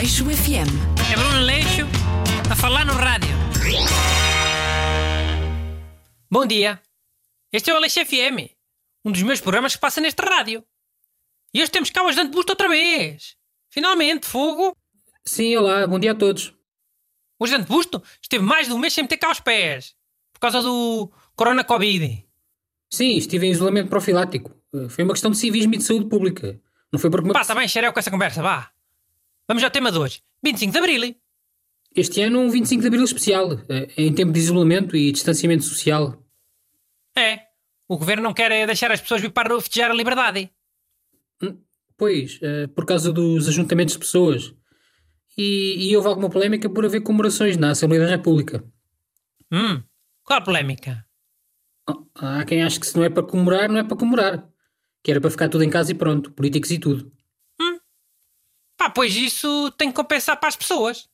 Aleixo FM. É Bruno Leixo a falar no rádio. Bom dia. Este é o Aleixo FM, um dos meus programas que passa neste rádio. E hoje temos cá o ajudante busto outra vez. Finalmente, fogo. Sim, olá, bom dia a todos. O ajudante busto esteve mais de um mês sem meter cá os pés. Por causa do Corona Covid. Sim, estive em isolamento profilático. Eh, Foi uma questão de civismo e de saúde pública. Não foi porque me Pá, tá bem, xereu com essa conversa, vá. Vamos ao tema de hoje. 25 de Abril. Este ano um 25 de Abril especial, eh, em tempo de isolamento e distanciamento social. É. O governo não quer é deixar as pessoas vir para festejar a liberdade. Pois, eh, por causa dos ajuntamentos de pessoas. E, e houve alguma polémica por haver comemorações na Assembleia da República. Hum, qual a polémica? Oh, Há quem ache que se não é para comemorar, não é para comemorar. Que era para ficar tudo em casa e pronto, políticos e tudo. Pá, pois isso tem que compensar para as pessoas.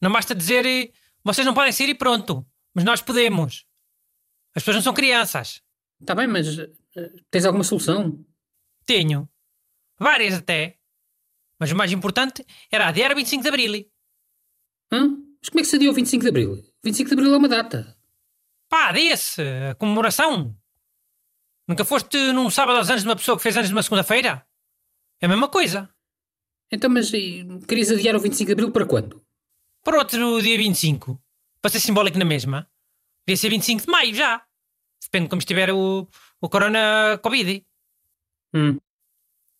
Não basta dizer vocês não podem sair e pronto, mas nós podemos. As pessoas não são crianças. Está bem, mas eh, tens alguma solução? Tenho. Várias até. Mas o mais importante era adiar o 25 de Abril. Hã? Mas como é que se adiou o 25 de Abril? 25 de Abril é uma data. Pá, adia-se. A comemoração. Nunca foste num sábado aos anos de uma pessoa que fez anos numa segunda-feira? É a mesma coisa. Então, mas querias adiar o 25 de Abril para quando? Para outro dia 25. Para ser simbólico na mesma. Devia ser 25 de maio já. Depende de como estiver o, o Corona Covid. Hum.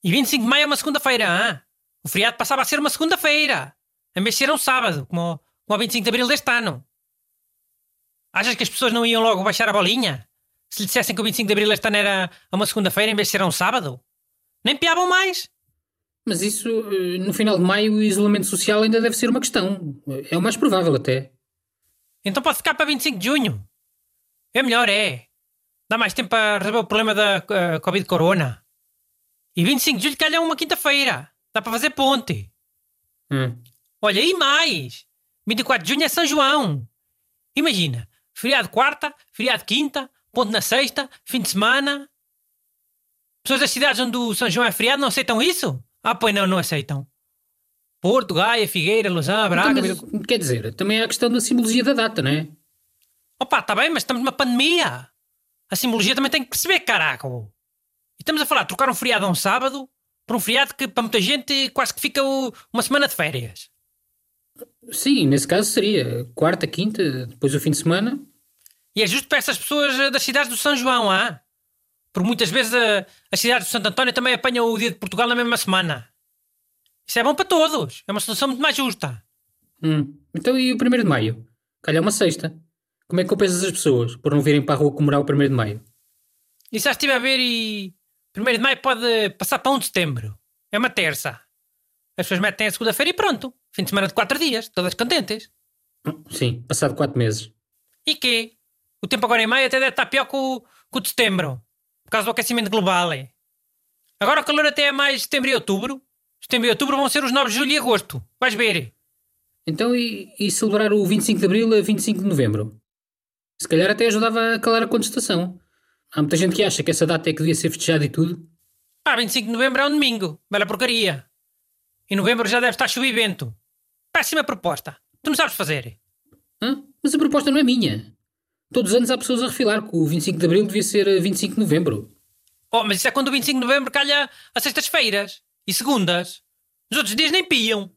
E 25 de maio é uma segunda-feira, hã? O feriado passava a ser uma segunda-feira. Em vez de ser um sábado, como, como o 25 de abril deste ano. Achas que as pessoas não iam logo baixar a bolinha? Se lhe dissessem que o 25 de abril este ano era uma segunda-feira em vez de ser um sábado? Nem piavam mais. Mas isso, eh, no final de maio, o isolamento social ainda deve ser uma questão. É o mais provável até. Então pode ficar para 25 de junho. É melhor, é. Dá mais tempo para resolver o problema da eh, Covid Corona. E 25 de julho calha uma quinta-feira. Dá para fazer ponte. Hum. Olha, e mais! 24 de junho é São João. Imagina, feriado quarta, feriado quinta, ponto na sexta, fim de semana. Pessoas das cidades onde o São João é feriado não aceitam isso? Ah, pois não, não aceitam. Porto, Gaia, Figueira, Lausanne, Braga... Então, mas, quer dizer, também há a questão da simbologia da data, não é? Opa, está bem, mas estamos numa pandemia. A simbologia também tem que perceber, caraco. E estamos a falar de trocar um feriado a um sábado por um feriado que para muita gente quase que fica o- uma semana de férias. Sim, nesse caso seria quarta, quinta, depois o fim de semana. E é justo para essas pessoas eh, das cidades do São João, ah? Porque muitas vezes eh, as cidades do Santo António também apanham o dia de Portugal na mesma semana. Isso é bom para todos. É uma solução muito mais justa. Hum. Então e o 1 de maio? Calhar uma sexta. Como é que compensas as pessoas por não virem para a rua comemorar o 1 de maio? E já estive a ver e... 1 de maio pode passar para 1 de setembro. É uma terça. As pessoas metem a segunda-feira e pronto. Fim de semana de 4 dias. Todas contentes. Hum, Sim, passado quatro meses. E quê? O tempo agora em maio até deve estar pior que o, que o de setembro. Por causa do aquecimento global. é. Agora o calor até é mais setembro e outubro. Setembro e outubro vão ser os 9 de julho e agosto. Vais ver. Então e, e celebrar o 25 de Abril a 25 de Novembro? Se calhar até ajudava a calar a contestação. Há muita gente que acha que essa data é que devia ser festejada e tudo. Pá, 25 de novembro é um domingo. Bela porcaria. Em novembro já deve estar chovivento. Péssima proposta. Tu não sabes fazer. Hã? Mas a proposta não é minha. Todos os anos há pessoas a refilar que o 25 de Abril devia ser a 25 de Novembro. Oh, mas isso é quando o 25 de novembro calha a sextas-feiras. E segundas. Nos outros dias nem piam.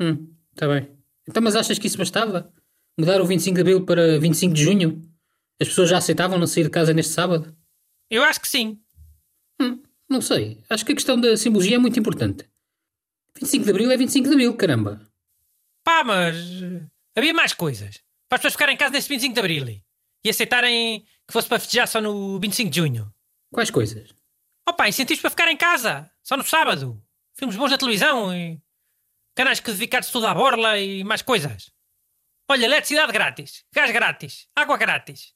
Hum, está bem. Então, mas achas que isso bastava? Mudar o 25 de Abril para 25 de Junho? As pessoas já aceitavam não sair de casa neste sábado? Eu acho que sim. Hum, não sei. Acho que a questão da simbologia é muito importante. 25 de Abril é 25 de Abril, caramba. Pá, mas eh, havia mais coisas. Para as pessoas ficarem em casa nesse 25 de Abril e aceitarem que fosse para festejar só no 25 de Junho. Quais coisas? Opa, incentivos para ficar em casa, só no sábado. Filmes bons na televisão e canais codificados tudo à borla e mais coisas. Olha, eletricidade grátis, gás grátis, água grátis.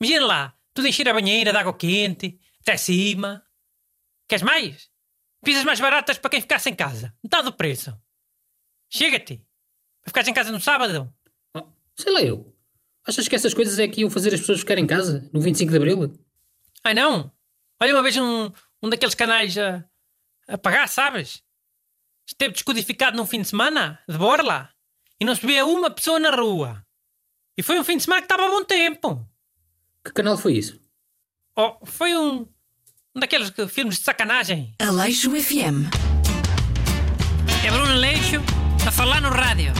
Imagina lá, tudo encher a banheira de água quente, até cima. Queres mais? Pizzas mais baratas para quem ficasse em casa, metade do preço. Chega-te. Para ficares em casa no sábado. Oh, sei lá eu. Achas que essas coisas é que iam fazer as pessoas ficarem em casa no 25 de Abril? Ai não? Olha uma vez um, um daqueles canais a, a pagar, sabes? esteve descodificado num fim de semana, de borla, e não se via uma pessoa na rua. E foi um fim de semana que estava a bom tempo. Que canal foi isso? Oh, foi um, um daqueles que- filmes de sacanagem. Aleixo FM. É Bruno Leixo a falar no rádio.